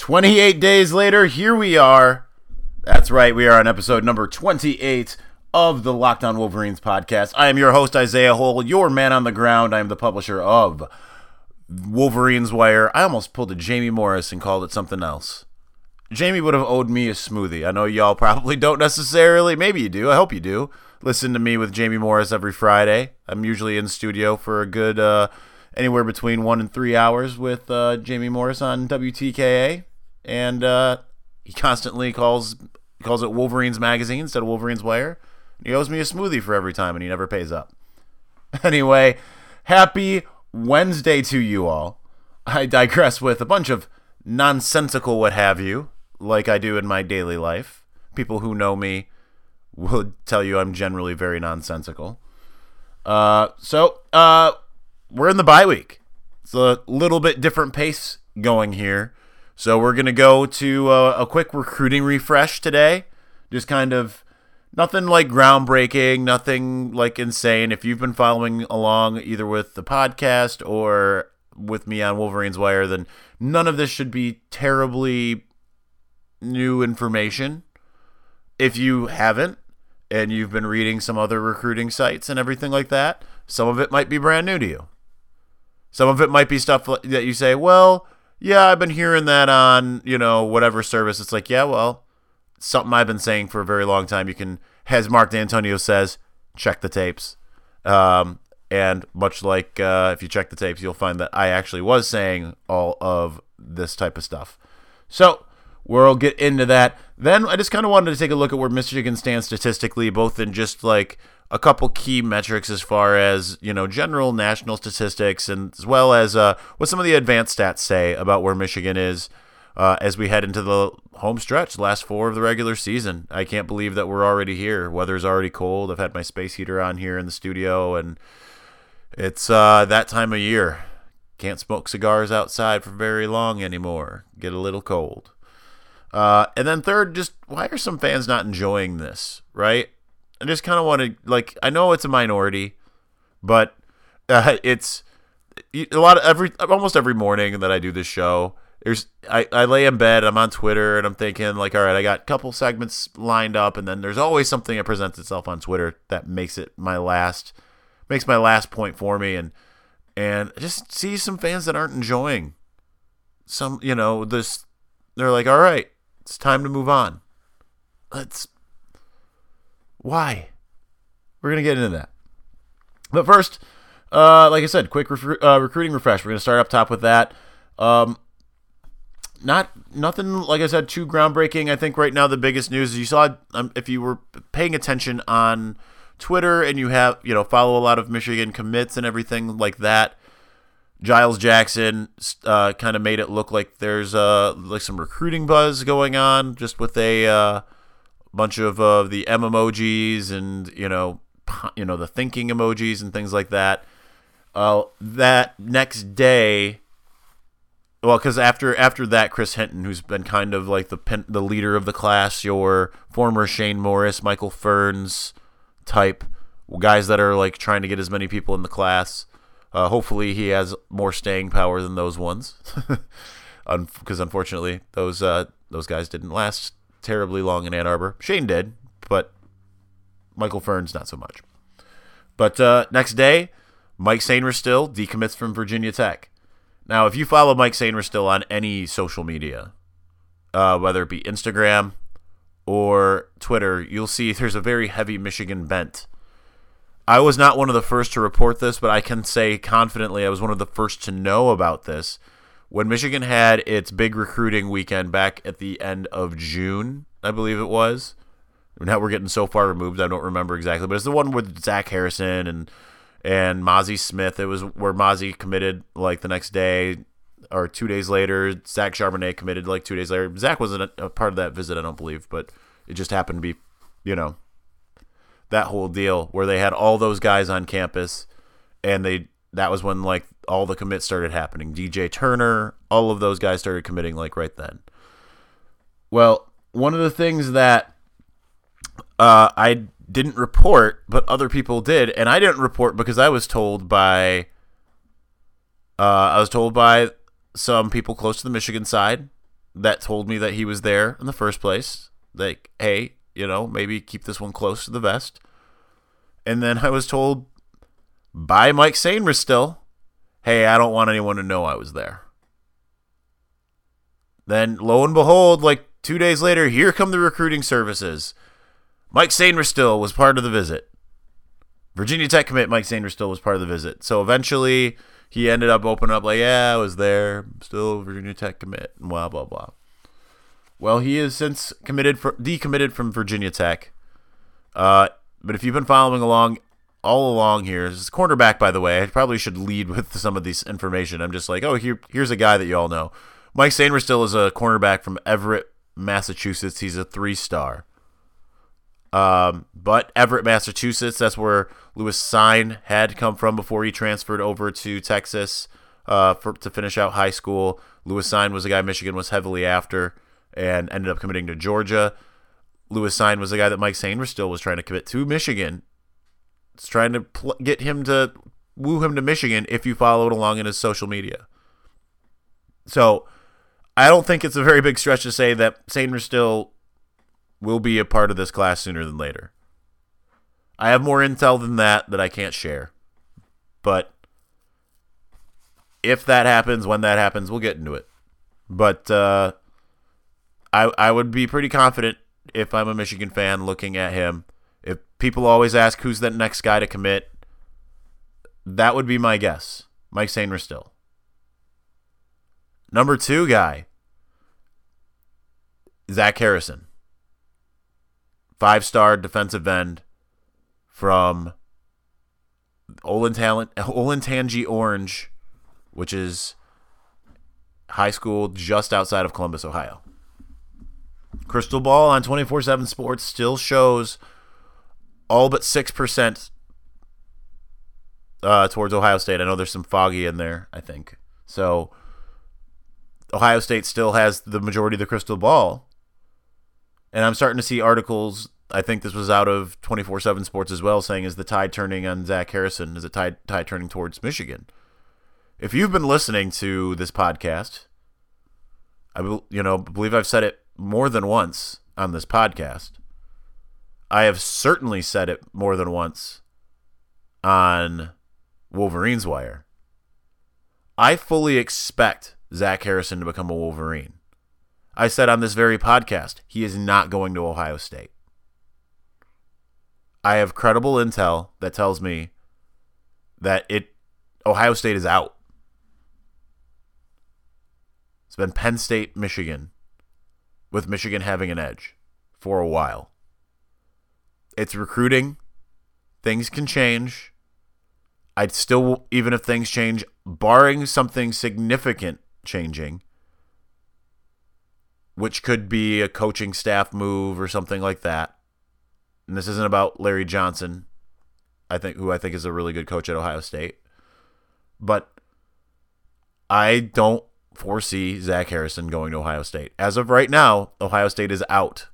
28 days later, here we are. That's right, we are on episode number 28 of the Locked On Wolverines podcast. I am your host, Isaiah Hole, your man on the ground. I am the publisher of Wolverines Wire. I almost pulled a Jamie Morris and called it something else. Jamie would have owed me a smoothie. I know y'all probably don't necessarily. Maybe you do. I hope you do. Listen to me with Jamie Morris every Friday. I'm usually in studio for a good uh, anywhere between one and three hours with uh, Jamie Morris on WTKA, and uh, he constantly calls calls it Wolverines Magazine instead of Wolverines Wire. He owes me a smoothie for every time, and he never pays up. Anyway, happy Wednesday to you all. I digress with a bunch of nonsensical what have you, like I do in my daily life. People who know me will tell you I'm generally very nonsensical. Uh, so, uh, we're in the bye week. It's a little bit different pace going here. So we're going to go to uh, a quick recruiting refresh today. Just kind of nothing like groundbreaking, nothing like insane. If you've been following along either with the podcast or with me on Wolverines Wire, then none of this should be terribly new information. If you haven't, and you've been reading some other recruiting sites and everything like that, some of it might be brand new to you. Some of it might be stuff that you say, well, yeah, I've been hearing that on, you know, whatever service. It's like, yeah, well, something I've been saying for a very long time. You can, as Mark Dantonio says, check the tapes. Um, and much like uh, if you check the tapes, you'll find that I actually was saying all of this type of stuff. So we'll get into that. Then I just kind of wanted to take a look at where Michigan stands statistically, both in just like a couple key metrics as far as you know general national statistics and as well as uh, what some of the advanced stats say about where Michigan is uh, as we head into the home stretch, last four of the regular season. I can't believe that we're already here. Weather's already cold. I've had my space heater on here in the studio, and it's uh, that time of year. Can't smoke cigars outside for very long anymore. Get a little cold. Uh, and then third, just why are some fans not enjoying this? Right? I just kind of want to like I know it's a minority, but uh, it's a lot of every almost every morning that I do this show. There's I, I lay in bed, I'm on Twitter, and I'm thinking like, all right, I got a couple segments lined up, and then there's always something that presents itself on Twitter that makes it my last makes my last point for me, and and just see some fans that aren't enjoying some you know this. They're like, all right, it's time to move on. Let's why? We're going to get into that. But first, uh, like I said, quick uh, recruiting refresh. We're going to start up top with that. Um, not nothing, like I said, too groundbreaking. I think right now the biggest news is you saw um, if you were paying attention on Twitter and you have you know follow a lot of Michigan commits and everything like that. Giles Jackson uh, kind of made it look like there's uh, like some recruiting buzz going on, just with a bunch of uh, the M emojis and you know you know the thinking emojis and things like that. Uh, that next day, well, because after after that, Chris Hinton, who's been kind of like the the leader of the class, your former Shane Morris, Michael Ferns type guys that are like trying to get as many people in the class. Uh, hopefully, he has more staying power than those ones, because Un- unfortunately, those uh, those guys didn't last terribly long in Ann Arbor. Shane did, but Michael Ferns not so much. But uh, next day, Mike Sainristil decommits from Virginia Tech. Now, if you follow Mike Sainristil on any social media, uh, whether it be Instagram or Twitter, you'll see there's a very heavy Michigan bent. I was not one of the first to report this, but I can say confidently I was one of the first to know about this when Michigan had its big recruiting weekend back at the end of June, I believe it was. Now we're getting so far removed, I don't remember exactly, but it's the one with Zach Harrison and and Mazi Smith. It was where Mazi committed like the next day or two days later. Zach Charbonnet committed like two days later. Zach wasn't a, a part of that visit, I don't believe, but it just happened to be, you know, that whole deal where they had all those guys on campus and they that was when like all the commits started happening. DJ Turner, all of those guys started committing like right then. Well, one of the things that uh, I didn't report, but other people did, and I didn't report because I was told by uh, I was told by some people close to the Michigan side that told me that he was there in the first place. Like, hey, you know, maybe keep this one close to the vest. And then I was told by Mike Sainristil, hey, I don't want anyone to know I was there. Then, lo and behold, like two days later, here come the recruiting services. Mike Sainristil was part of the visit. Virginia Tech commit Mike Sainristil was part of the visit. So eventually, he ended up opening up like, yeah, I was there, still Virginia Tech commit, and blah blah blah. Well, he is since committed for decommitted from Virginia Tech. Uh, but if you've been following along all along here, this is cornerback, by the way. I probably should lead with some of this information. I'm just like, oh, here, here's a guy that you all know. Mike Sainristil is a cornerback from Everett, Massachusetts. He's a three star. Um, but Everett, Massachusetts, that's where Lewis Cine had come from before he transferred over to Texas uh, for, to finish out high school. Lewis Cine was a guy Michigan was heavily after and ended up committing to Georgia. Lewis Cine was a guy that Mike Sainristil was trying to commit to Michigan. It's trying to pl- get him to woo him to Michigan if you followed along in his social media. So I don't think it's a very big stretch to say that Sainristil will be a part of this class sooner than later. I have more intel than that that I can't share. But if that happens, when that happens, we'll get into it. But uh, I I would be pretty confident if I'm a Michigan fan looking at him. If people always ask who's that next guy to commit, that would be my guess. Mike Sainristil. Number two guy, Zach Harrison five star defensive end from Olentangy Orange, which is high school just outside of Columbus, Ohio. Crystal Ball on 24 7 Sports still shows all but 6% uh, towards Ohio State. I know there's some foggy in there, I think. So Ohio State still has the majority of the crystal ball and I'm starting to see articles. I think this was out of 24 7 Sports as well, saying, Is the tide turning on Zach Harrison? Is the tide, tide turning towards Michigan? If you've been listening to this podcast, I you know believe I've said it more than once on this podcast. I have certainly said it more than once on Wolverines Wire. I fully expect Zach Harrison to become a Wolverine. I said on this very podcast, he is not going to Ohio State. I have credible intel that tells me that it Ohio State is out. It's been Penn State, Michigan, with Michigan having an edge for a while. It's recruiting. Things can change. I'd still, even if things change, barring something significant changing, which could be a coaching staff move or something like that. And this isn't about Larry Johnson, I think who I think is a really good coach at Ohio State. But I don't foresee Zach Harrison going to Ohio State. As of right now, Ohio State is out.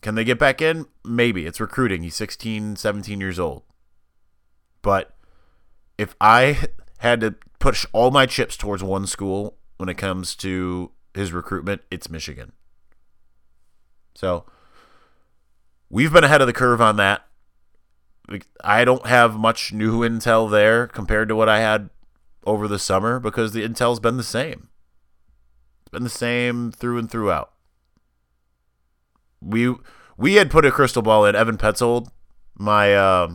Can they get back in? Maybe. It's recruiting. He's 16, 17 years old. But if I had to push all my chips towards one school when it comes to his recruitment, it's Michigan. So we've been ahead of the curve on that. I don't have much new intel there compared to what I had over the summer because the intel's been the same. It's been the same through and throughout. We we had put a crystal ball in Evan Petzold, my uh,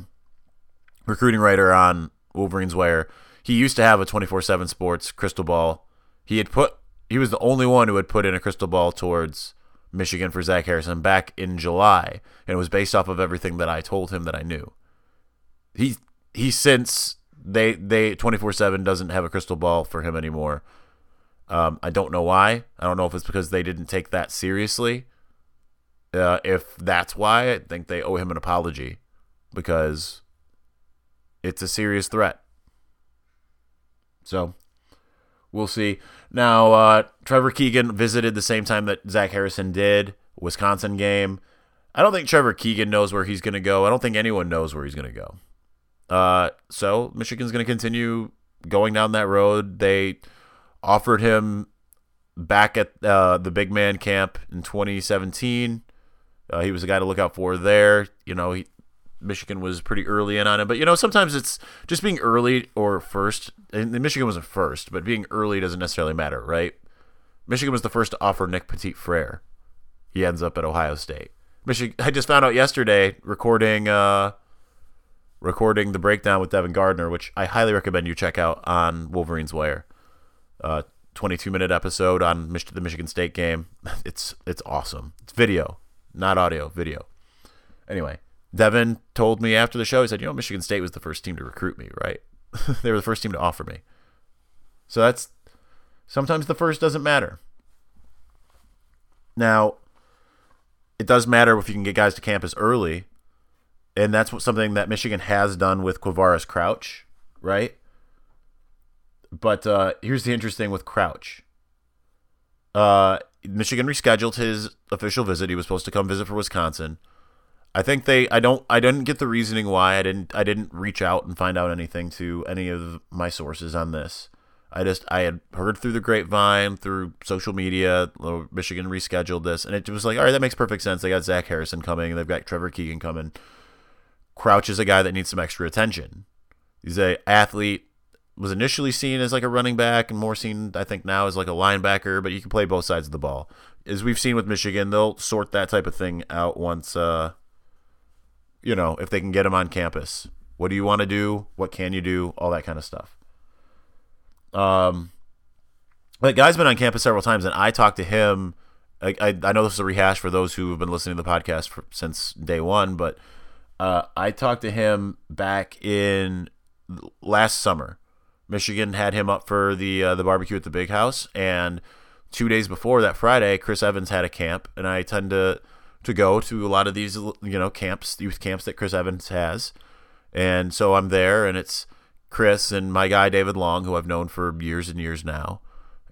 recruiting writer on Wolverines Wire. He used to have a 24/7 Sports crystal ball. He had put he was the only one who had put in a crystal ball towards Michigan for Zach Harrison back in July, and it was based off of everything that I told him that I knew. He he since they they twenty four seven doesn't have a crystal ball for him anymore. Um, I don't know why. I don't know if it's because they didn't take that seriously. Uh, if that's why, I think they owe him an apology because it's a serious threat. So we'll see. Now, uh, Trevor Keegan visited the same time that Zach Harrison did, Wisconsin game. I don't think Trevor Keegan knows where he's going to go. I don't think anyone knows where he's going to go. Uh, so Michigan's going to continue going down that road. They offered him back at uh, the big man camp in 2017. Uh, he was a guy to look out for there. You know, he, Michigan was pretty early in on him, but you know sometimes it's just being early or first. And Michigan wasn't first, but being early doesn't necessarily matter, right? Michigan was the first to offer Nick Petit Frere. He ends up at Ohio State. Michigan. I just found out yesterday recording uh, recording the breakdown with Devin Gardner, which I highly recommend you check out on Wolverines Wire. Uh, 22 minute episode on Mich- the Michigan State game. It's it's awesome. It's video, not audio, video. Anyway, Devin told me after the show, he said, "You know, Michigan State was the first team to recruit me, right? they were the first team to offer me." So that's sometimes the first doesn't matter. Now, it does matter if you can get guys to campus early, and that's what something that Michigan has done with Quavaris Crouch, right? But uh, here's the interesting with Crouch. Uh, Michigan rescheduled his official visit. He was supposed to come visit for Wisconsin. I think they. I don't. I didn't get the reasoning why. I didn't. I didn't reach out and find out anything to any of my sources on this. I just I had heard through the grapevine, through social media, oh, Michigan rescheduled this, and it was like, all right, that makes perfect sense. They got Zach Harrison coming, they've got Trevor Keegan coming. Crouch is a guy that needs some extra attention. He's a athlete, was initially seen as like a running back, and more seen, I think, now as like a linebacker, but you can play both sides of the ball. As we've seen with Michigan, they'll sort that type of thing out once, uh, you know, if they can get him on campus. What do you want to do? What can you do? All that kind of stuff. Um, but guy's been on campus several times, and I talked to him. I, I, know this is a rehash for those who have been listening to the podcast for, since day one, but uh, I talked to him back in last summer. Michigan had him up for the uh, the barbecue at the Big House, and two days before that Friday, Chris Evans had a camp, and I tend to to go to a lot of these you know camps, youth camps that Chris Evans has, and so I'm there, and it's Chris and my guy David Long, who I've known for years and years now,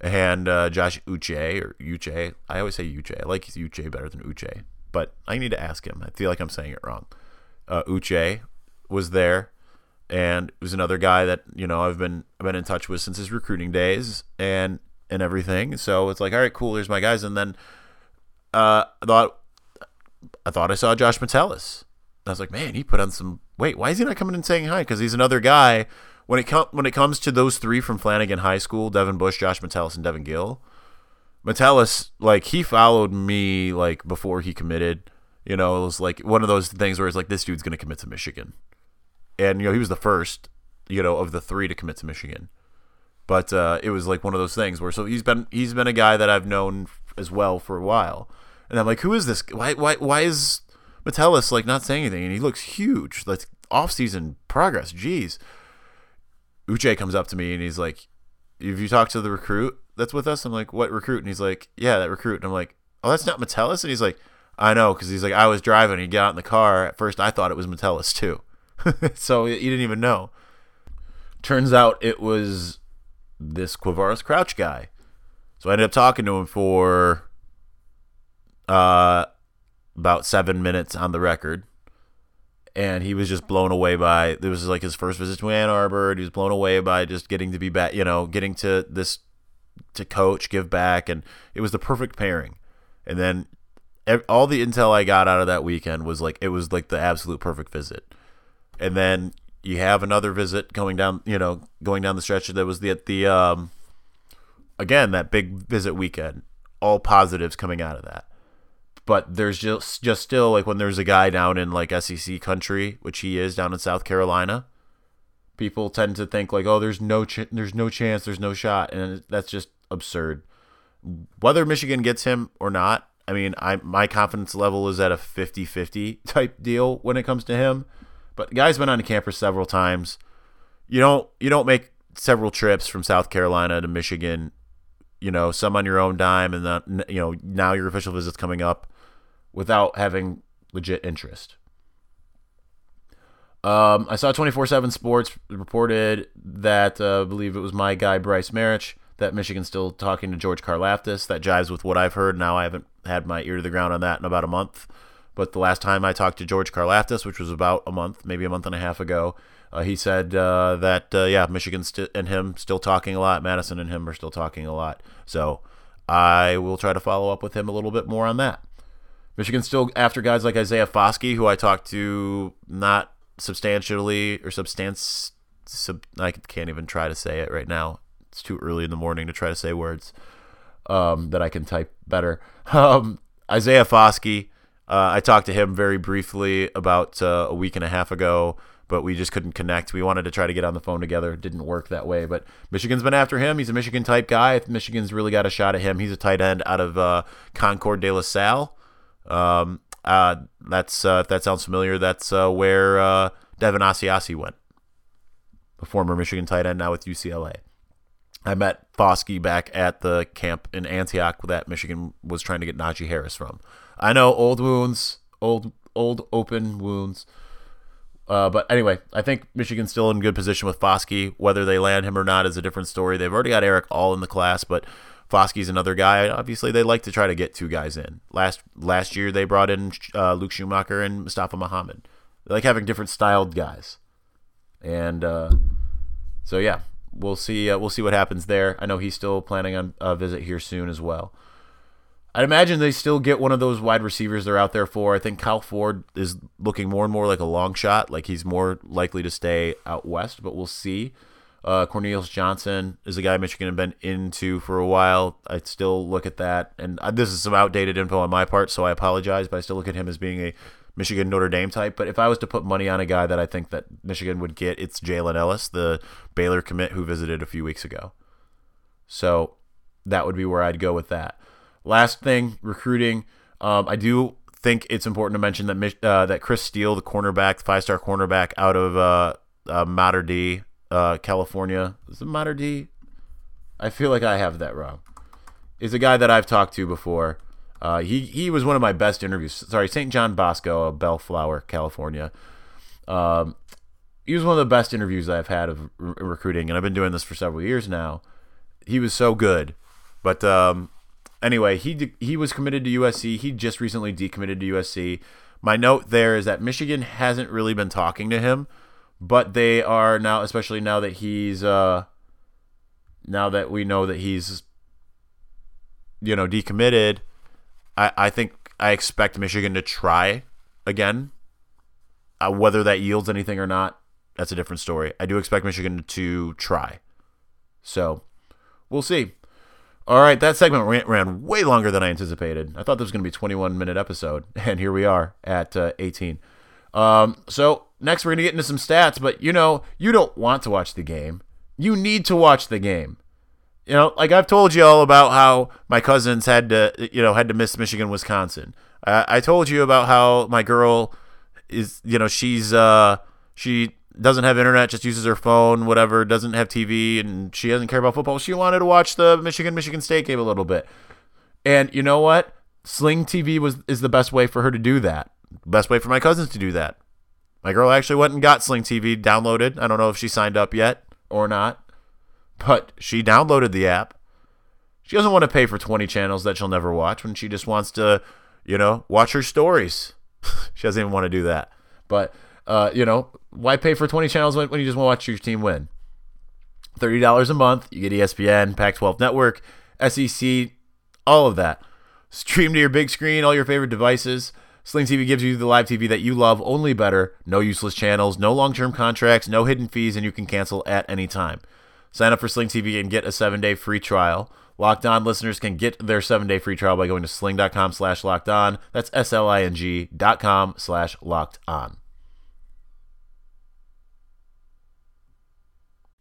and uh, Josh Uche or Uche. I always say Uche. I like Uche better than Uche, but I need to ask him. I feel like I'm saying it wrong. Uh, Uche was there, and it was another guy that you know I've been I've been in touch with since his recruiting days and and everything. So it's like, all right, cool. Here's my guys, and then uh, I thought I thought I saw Josh Metellus. I was like, man, he put on some. Wait, why is he not coming and saying hi? Because he's another guy when it com- when it comes to those three from Flanagan High School, Devin Bush, Josh Metellus, and Devin Gill, Metellus like he followed me like before he committed. You know, it was like one of those things where it's like this dude's gonna commit to Michigan, and you know he was the first, you know, of the three to commit to Michigan. But uh, it was like one of those things where so he's been he's been a guy that I've known as well for a while, and I'm like, who is this? Why why why is Metellus like not saying anything? And he looks huge, like off season progress. Jeez. Uche comes up to me and he's like, "If you talk to the recruit that's with us?" I'm like, "What recruit?" And he's like, "Yeah, that recruit." And I'm like, "Oh, that's not Metellus." And he's like, "I know," because he's like, "I was driving. He got in the car. At first, I thought it was Metellus too, so he didn't even know." Turns out it was this Quavaris Crouch guy. So I ended up talking to him for uh, about seven minutes on the record and he was just blown away by it was like his first visit to Ann Arbor. and He was blown away by just getting to be back, you know, getting to this to coach, give back, and it was the perfect pairing. And then all the intel I got out of that weekend was like it was like the absolute perfect visit. And then you have another visit going down, you know, going down the stretch that was the at the um again that big visit weekend. All positives coming out of that but there's just just still like when there's a guy down in like SEC country, which he is down in South Carolina, people tend to think like, oh, there's no ch- there's no chance, there's no shot, and that's just absurd. Whether Michigan gets him or not, I mean, I my confidence level is at a 50-50 type deal when it comes to him. But the guy's been on a campus several times. You don't you don't make several trips from South Carolina to Michigan you know, some on your own dime, and then you know now your official visit's coming up without having legit interest. Um, I saw 24 7 Sports reported that, uh, I believe it was my guy Bryce Marich, that Michigan's still talking to George Karlaftis. That jives with what I've heard. Now I haven't had my ear to the ground on that in about a month. But the last time I talked to George Karlaftis, which was about a month, maybe a month and a half ago, uh, he said uh, that, uh, yeah, Michigan st- and him still talking a lot. Madison and him are still talking a lot. So I will try to follow up with him a little bit more on that. Michigan's still after guys like Isaiah Foskey, who I talked to not substantially or substance. Sub, I can't even try to say it right now. It's too early in the morning to try to say words um, that I can type better. Um, Isaiah Foskey, uh, I talked to him very briefly about uh, a week and a half ago, but we just couldn't connect. We wanted to try to get on the phone together. It didn't work that way. But Michigan's been after him. He's a Michigan type guy. Michigan's really got a shot at him. He's a tight end out of uh, Concord de La Salle. Um, uh, that's uh, if that sounds familiar. That's uh, where Devin Asiasi went, a former Michigan tight end now with UCLA. I met Foskey back at the camp in Antioch that Michigan was trying to get Najee Harris from. I know old wounds, old old open wounds. Uh, but anyway, I think Michigan's still in good position with Foskey. Whether they land him or not is a different story. They've already got Erick All in the class, but Foskey's another guy. Obviously, they like to try to get two guys in. Last last year, they brought in uh, Luke Schoonmaker and Mustafa Muhammad. They like having different styled guys, and uh, so yeah, we'll see. Uh, we'll see what happens there. I know he's still planning on a visit here soon as well. I'd imagine they still get one of those wide receivers they're out there for. I think Kyle Ford is looking more and more like a long shot, like he's more likely to stay out west, but we'll see. Uh, Cornelius Johnson is a guy Michigan have been into for a while. I still look at that, and uh, this is some outdated info on my part, so I apologize, but I still look at him as being a Michigan Notre Dame type. But if I was to put money on a guy that I think that Michigan would get, it's Jalen Ellis, the Baylor commit who visited a few weeks ago. So that would be where I'd go with that. Last thing, recruiting. Um, I do think it's important to mention that uh, that Chris Steele, the cornerback, five star cornerback out of uh, uh, Mater Dei, uh, California. Is it Mater Dei? I feel like I have that wrong. Is a guy that I've talked to before. Uh, he he was one of my best interviews. Sorry, St. John Bosco of Bellflower, California. Um, he was one of the best interviews I've had of re- recruiting, and I've been doing this for several years now. He was so good, but um, anyway, he he was committed to USC. He just recently decommitted to USC. My note there is that Michigan hasn't really been talking to him, but they are now, especially now that he's uh, now that we know that he's you know decommitted. I I think I expect Michigan to try again. Uh, whether that yields anything or not, that's a different story. I do expect Michigan to try. So, we'll see. All right, that segment ran, ran, way longer than I anticipated. I thought this was going to be a 21 minute episode, and here we are at uh, 18. Um, so next we're going to get into some stats, but you know, you don't want to watch the game. You need to watch the game. You know, like I've told you all about how my cousins had to, you know, had to miss Michigan, Wisconsin. I, I told you about how my girl is, you know, she's uh, she doesn't have internet, just uses her phone, whatever, doesn't have TV, and she doesn't care about football. She wanted to watch the Michigan Michigan State game a little bit. And you know what? Sling TV was is the best way for her to do that. Best way for my cousins to do that. My girl actually went and got Sling TV downloaded. I don't know if she signed up yet or not, but she downloaded the app. She doesn't want to pay for 20 channels that she'll never watch when she just wants to, you know, watch her stories. she doesn't even want to do that. But uh, you know, why pay for 20 channels when, when you just want to watch your team win? $30 a month, you get ESPN, Pac 12 Network, SEC, all of that. Stream to your big screen, all your favorite devices. Sling TV gives you the live TV that you love, only better. No useless channels, no long term contracts, no hidden fees, and you can cancel at any time. Sign up for Sling TV and get a seven day free trial. Locked On listeners can get their seven day free trial by going to sling.com slash locked on. That's S L I N G dot com slash locked on.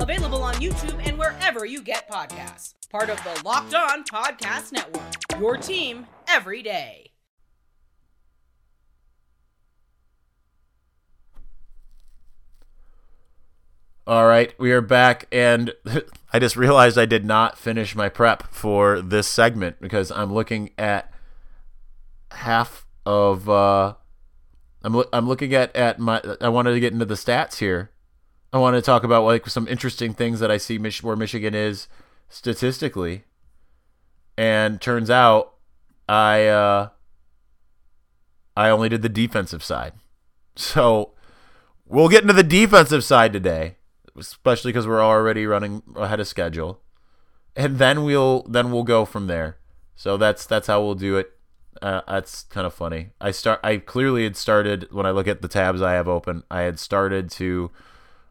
Available on YouTube and wherever you get podcasts. Part of the Locked On Podcast Network. Your team every day. All right, we are back, and I just realized I did not finish my prep for this segment because I'm looking at half of. Uh, I'm lo- I'm looking at at my. I wanted to get into the stats here. I want to talk about like some interesting things that I see Mich- where Michigan is statistically, and turns out I uh, I only did the defensive side, so we'll get into the defensive side today especially because we're already running ahead of schedule, and then we'll then we'll go from there. So that's that's how we'll do it. Uh, that's kind of funny. I start. I clearly had started when I look at the tabs I have open. I had started to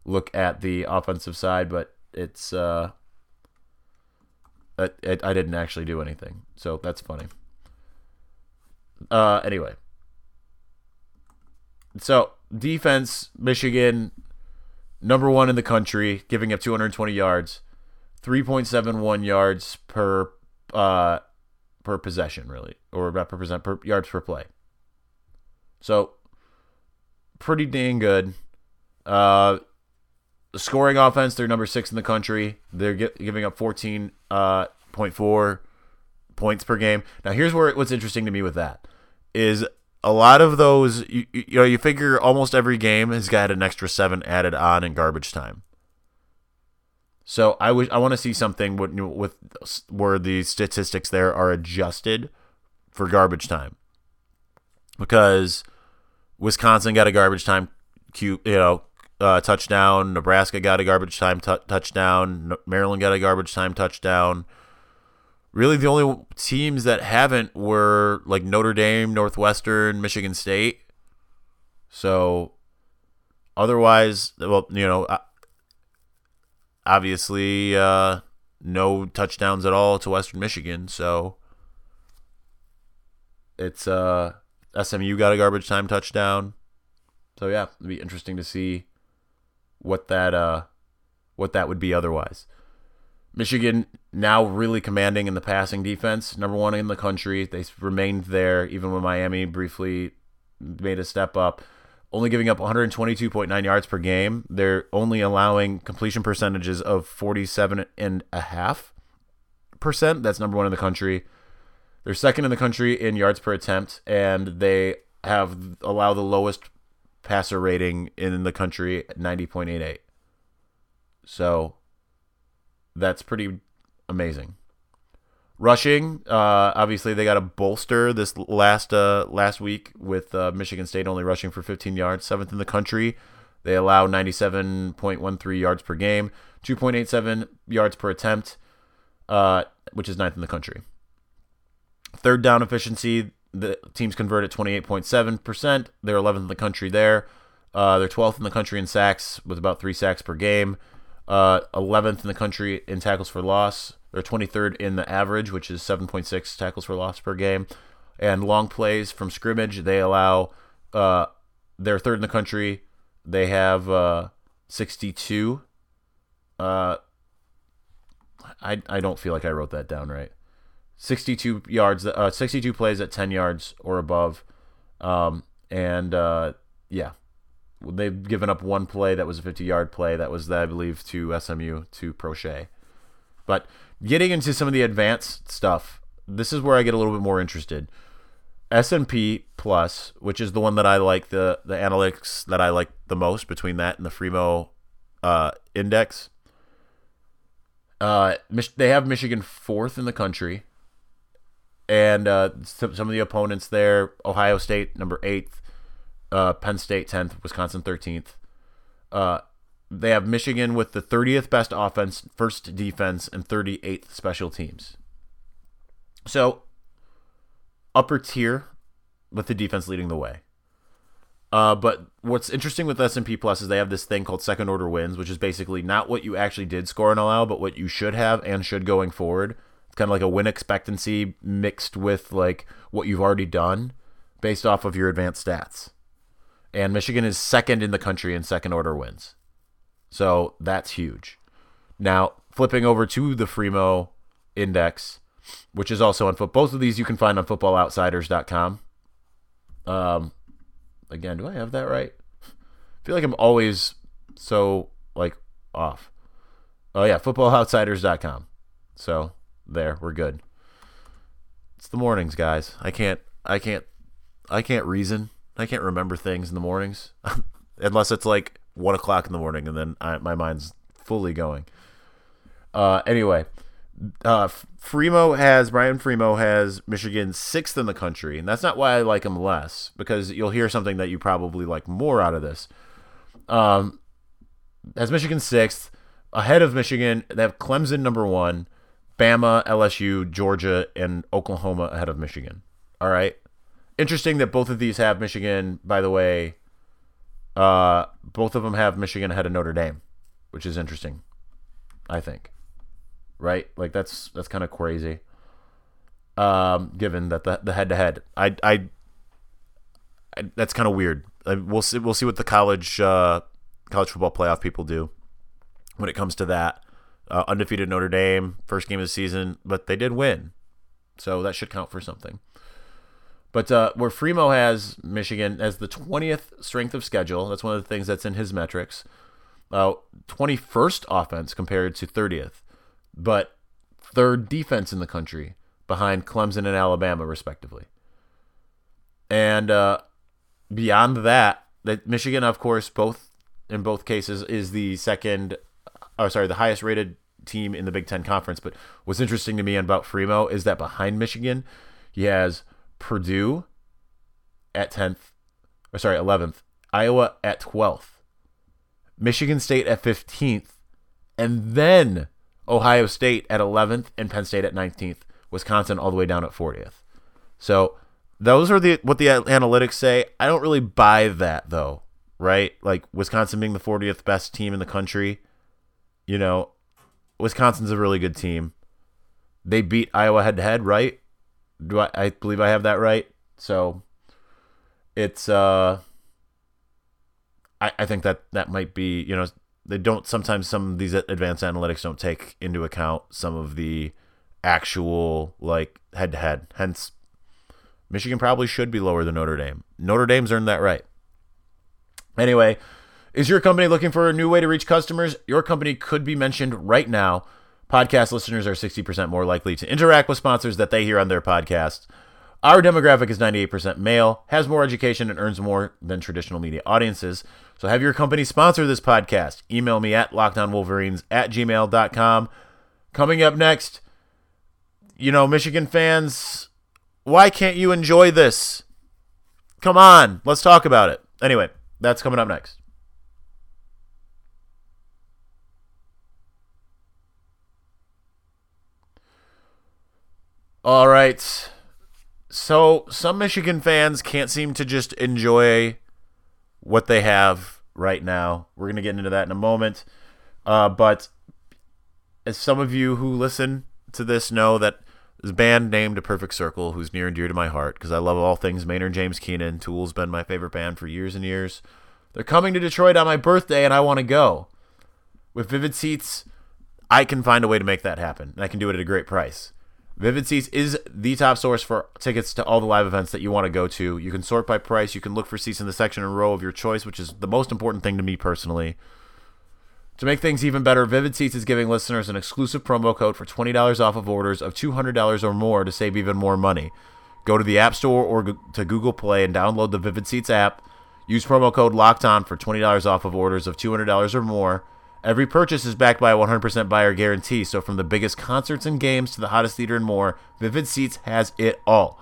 look at the offensive side, but it's uh, it, I didn't actually do anything. So that's funny. Uh, anyway. So defense, Michigan number one in the country, giving up 220 yards, 3.71 yards per uh, per possession, really, or about per percent per yards per play. So pretty dang good. Uh, the scoring offense, they're number six in the country. They're get, giving up 14.4 uh, points per game. Now, here's where what's interesting to me with that is a lot of those, you, you know, you figure almost every game has got an extra seven added on in garbage time. So I wish I want to see something with, with where the statistics there are adjusted for garbage time, because Wisconsin got a garbage time, cue, you know, uh, touchdown. Nebraska got a garbage time t- touchdown. Maryland got a garbage time touchdown really the only teams that haven't were like Notre Dame, Northwestern, Michigan State. So otherwise, well, you know, obviously uh, no touchdowns at all to Western Michigan. So it's uh, SMU got a garbage time touchdown. So yeah, it'd be interesting to see what that uh, what that would be otherwise. Michigan now really commanding in the passing defense, number one in the country. They remained there even when Miami briefly made a step up. Only giving up 122.9 yards per game. They're only allowing completion percentages of 47 and a half percent. That's number one in the country. They're second in the country in yards per attempt, and they have allow the lowest passer rating in the country, 90.88. So that's pretty amazing. Rushing, uh, obviously they got a bolster this last uh, last week with uh, Michigan State only rushing for 15 yards, seventh in the country. They allow 97.13 yards per game, 2.87 yards per attempt, uh, which is ninth in the country. Third down efficiency, the teams convert at 28.7%. They're 11th in the country there. Uh, they're 12th in the country in sacks with about three sacks per game uh, 11th in the country in tackles for loss. They're 23rd in the average, which is 7.6 tackles for loss per game. And long plays from scrimmage, they allow. Uh, they're third in the country. They have uh, 62. Uh, I I don't feel like I wrote that down right. 62 yards, uh, 62 plays at 10 yards or above. Um, and uh, yeah, they've given up one play that was a 50 yard play that was I believe to SMU to Proche. But getting into some of the advanced stuff, this is where I get a little bit more interested. S&P Plus, which is the one that I like the the analytics that I like the most between that and the Fremeau uh, index. Uh, they have Michigan fourth in the country, and uh, some, some of the opponents there: Ohio State number eighth, uh, Penn State 10th, Wisconsin 13th. Uh, they have Michigan with the 30th best offense, first defense, and 38th special teams. So, upper tier with the defense leading the way. Uh, but what's interesting with S&P Plus is they have this thing called second order wins, which is basically not what you actually did score and allow, but what you should have and should going forward. Kind of like a win expectancy mixed with like what you've already done based off of your advanced stats and Michigan is second in the country in second order wins. So that's huge. Now, flipping over to the Fremeau index, which is also on foot. Both of these you can find on footballoutsiders.com. Um, again, do I have that right? I feel like I'm always so like off. Oh yeah, footballoutsiders.com. So there, we're good. It's the mornings, guys. I can't I can't I can't reason. I can't remember things in the mornings unless it's like one o'clock in the morning, and then I, my mind's fully going. Uh, anyway, uh, Fremeau has Brian Fremeau has Michigan sixth in the country, and that's not why I like him less because you'll hear something that you probably like more out of this. Um, has Michigan sixth ahead of Michigan. They have Clemson number one, Bama, LSU, Georgia, and Oklahoma ahead of Michigan. All right. Interesting that both of these have Michigan. By the way, uh, both of them have Michigan ahead of Notre Dame, which is interesting. I think right? Like that's that's kind of crazy. Um, given that the the head to head, I I, that's kind of weird. we'll see we'll see what the college uh, college football playoff people do when it comes to that. Uh, undefeated Notre Dame, first game of the season, but they did win, so that should count for something. But uh, where Fremeau has Michigan as the 20th strength of schedule, that's one of the things that's in his metrics. Uh, 21st offense compared to 30th but third defense in the country behind Clemson and Alabama, respectively. And uh, beyond that, that Michigan, of course, both in both cases is the second, or sorry, the highest rated team in the Big Ten Conference. But what's interesting to me about Fremeau is that behind Michigan, he has Purdue at 10th, or sorry, 11th, Iowa at 12th, Michigan State at 15th, and then Ohio State at 11th, and Penn State at 19th. Wisconsin all the way down at 40th. So those are the what the analytics say. I don't really buy that though, right? Like Wisconsin being the 40th best team in the country. You know, Wisconsin's a really good team. They beat Iowa head to head, right? Do I, I believe I have that right? So it's uh I, I think that that might be, you know, they don't sometimes some of these advanced analytics don't take into account some of the actual like head to head. Hence, Michigan probably should be lower than Notre Dame. Notre Dame's earned that right. Anyway, is your company looking for a new way to reach customers? Your company could be mentioned right now. Podcast listeners are 60% more likely to interact with sponsors that they hear on their podcasts. Our demographic is 98% male, has more education, and earns more than traditional media audiences. So have your company sponsor this podcast. Email me at lockedonwolverines at gmail.com. Coming up next, you know, Michigan fans, why can't you enjoy this? Come on, let's talk about it. Anyway, that's coming up next. All right. So, some Michigan fans can't seem to just enjoy what they have right now. We're to get into that in a moment. Uh, but as some of you who listen to this know that a band named A Perfect Circle who's near and dear to my heart because I love all things Maynard James Keenan. Tool's been my favorite band for years and years. They're coming to Detroit on my birthday and I want to go. With Vivid Seats, I can find a way to make that happen. And I can do it at a great price. Vivid Seats is the top source for tickets to all the live events that you want to go to. You can sort by price. You can look for seats in the section and row of your choice, which is the most important thing to me personally. To make things even better, Vivid Seats is giving listeners an exclusive promo code for $20 off of orders of $200 or more to save even more money. Go to the App Store or to Google Play and download the Vivid Seats app. Use promo code LOCKED ON for $20 off of orders of $200 or more. Every purchase is backed by a 100% buyer guarantee. So, from the biggest concerts and games to the hottest theater and more, Vivid Seats has it all.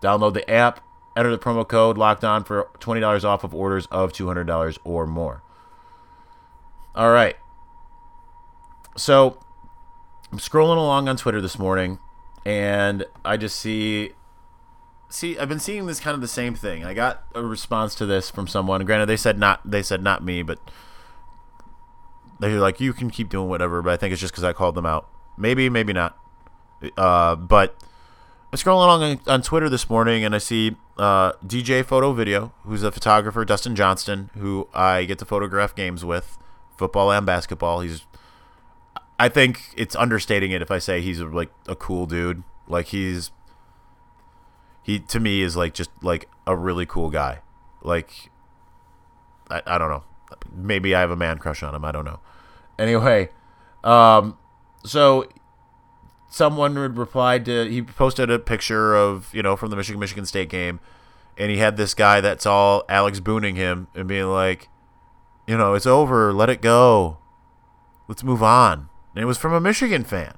Download the app, enter the promo code locked on for $20 off of orders of $200 or more. All right. So, I'm scrolling along on Twitter this morning and I just see see I've been seeing this kind of the same thing. I got a response to this from someone. Granted they said not they said not me, but they're like, you can keep doing whatever, but I think it's just because I called them out. Maybe, maybe not. Uh, but I'm scrolling along on, on, Twitter this morning and I see uh, DJ Photo Video, who's a photographer, Dustin Johnston, who I get to photograph games with, football and basketball. He's, I think it's understating it if I say he's like a cool dude. Like he's, he to me is like just like a really cool guy. Like, I, I don't know maybe I have a man crush on him. I don't know. Anyway, um, so someone reply to he posted a picture of you know from the Michigan Michigan State game, and he had this guy that's all Alex booning him and being like, you know, it's over, let it go, let's move on. And it was from a Michigan fan.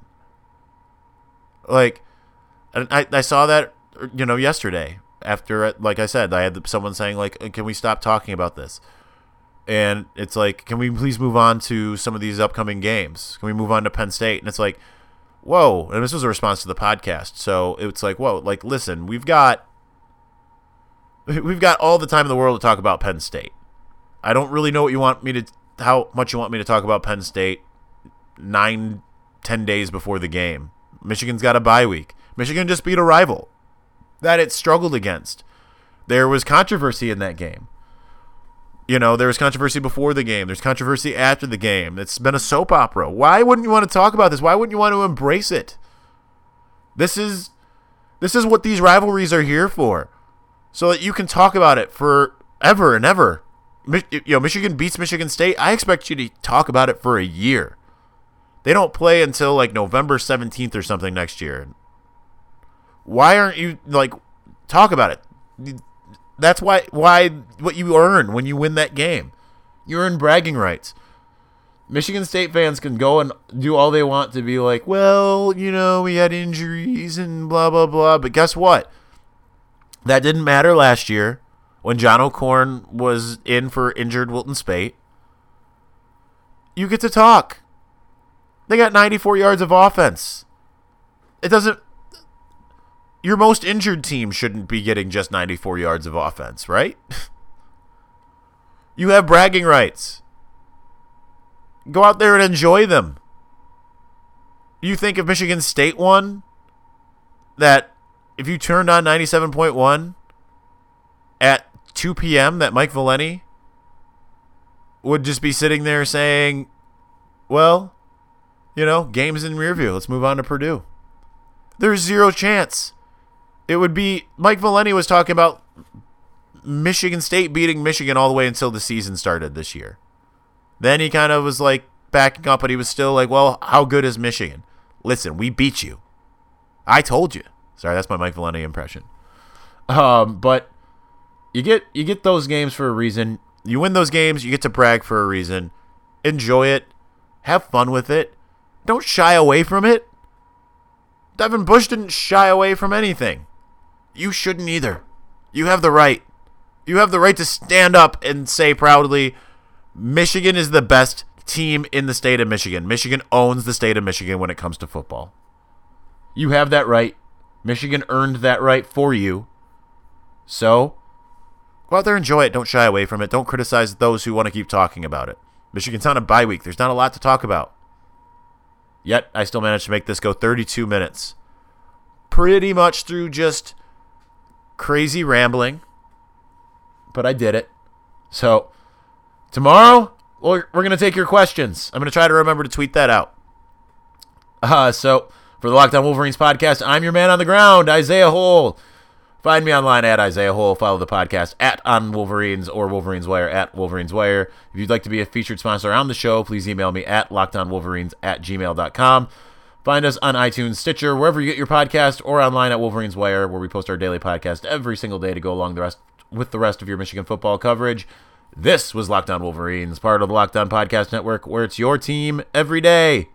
Like, I I saw that you know yesterday after like I said I had someone saying like can we stop talking about this. And it's like, can we please move on to some of these upcoming games? Can we move on to Penn State? And it's like, whoa. And this was a response to the podcast. So it's like, whoa, like, listen, we've got we've got all the time in the world to talk about Penn State. I don't really know what you want me to how much you want me to talk about Penn State nine, ten days before the game. Michigan's got a bye week. Michigan just beat a rival that it struggled against. There was controversy in that game. You know, there was controversy before the game. There's controversy after the game. It's been a soap opera. Why wouldn't you want to talk about this? Why wouldn't you want to embrace it? This is this is what these rivalries are here for. So that you can talk about it forever and ever. You know, Michigan beats Michigan State. I expect you to talk about it for a year. They don't play until like November 17th or something next year. Why aren't you like talk about it? That's why why what you earn when you win that game. You earn bragging rights. Michigan State fans can go and do all they want to be like, well, you know, we had injuries and blah blah blah. But guess what? That didn't matter last year when John O'Korn was in for injured Wilton Speight. You get to talk. They got 94 yards of offense. It doesn't your most injured team shouldn't be getting just 94 yards of offense, right? you have bragging rights. Go out there and enjoy them. You think if Michigan State won, that if you turned on 97.1 at 2 p.m., that Mike Valenti would just be sitting there saying, well, you know, game's in rear view. Let's move on to Purdue. There's zero chance. It would be Mike Valenti was talking about Michigan State beating Michigan all the way until the season started this year. Then he kind of was like backing up, but he was still like, "Well, how good is Michigan? Listen, we beat you. I told you." Sorry, that's my Mike Valenti impression. Um, but you get you get those games for a reason. You win those games, you get to brag for a reason. Enjoy it. Have fun with it. Don't shy away from it. Devin Bush didn't shy away from anything. You shouldn't either. You have the right. You have the right to stand up and say proudly, Michigan is the best team in the state of Michigan. Michigan owns the state of Michigan when it comes to football. You have that right. Michigan earned that right for you. So, go out there, and enjoy it. Don't shy away from it. Don't criticize those who want to keep talking about it. Michigan's on a bye week. There's not a lot to talk about. Yet, I still managed to make this go 32 minutes. Pretty much through just crazy rambling, but I did it. So tomorrow we're, we're going to take your questions. I'm going to try to remember to tweet that out. Uh, so for the Locked On Wolverines podcast, I'm your man on the ground, Isaiah Hole. Find me online at Isaiah Hole. Follow the podcast at On Wolverines or Wolverines Wire at Wolverines Wire. If you'd like to be a featured sponsor on the show, please email me at lockedonwolverines at gmail.com. Find us on iTunes, Stitcher, wherever you get your podcast, or online at Wolverines Wire, where we post our daily podcast every single day to go along the rest with the rest of your Michigan football coverage. This was Locked On Wolverines, part of the Locked On Podcast Network, where it's your team every day.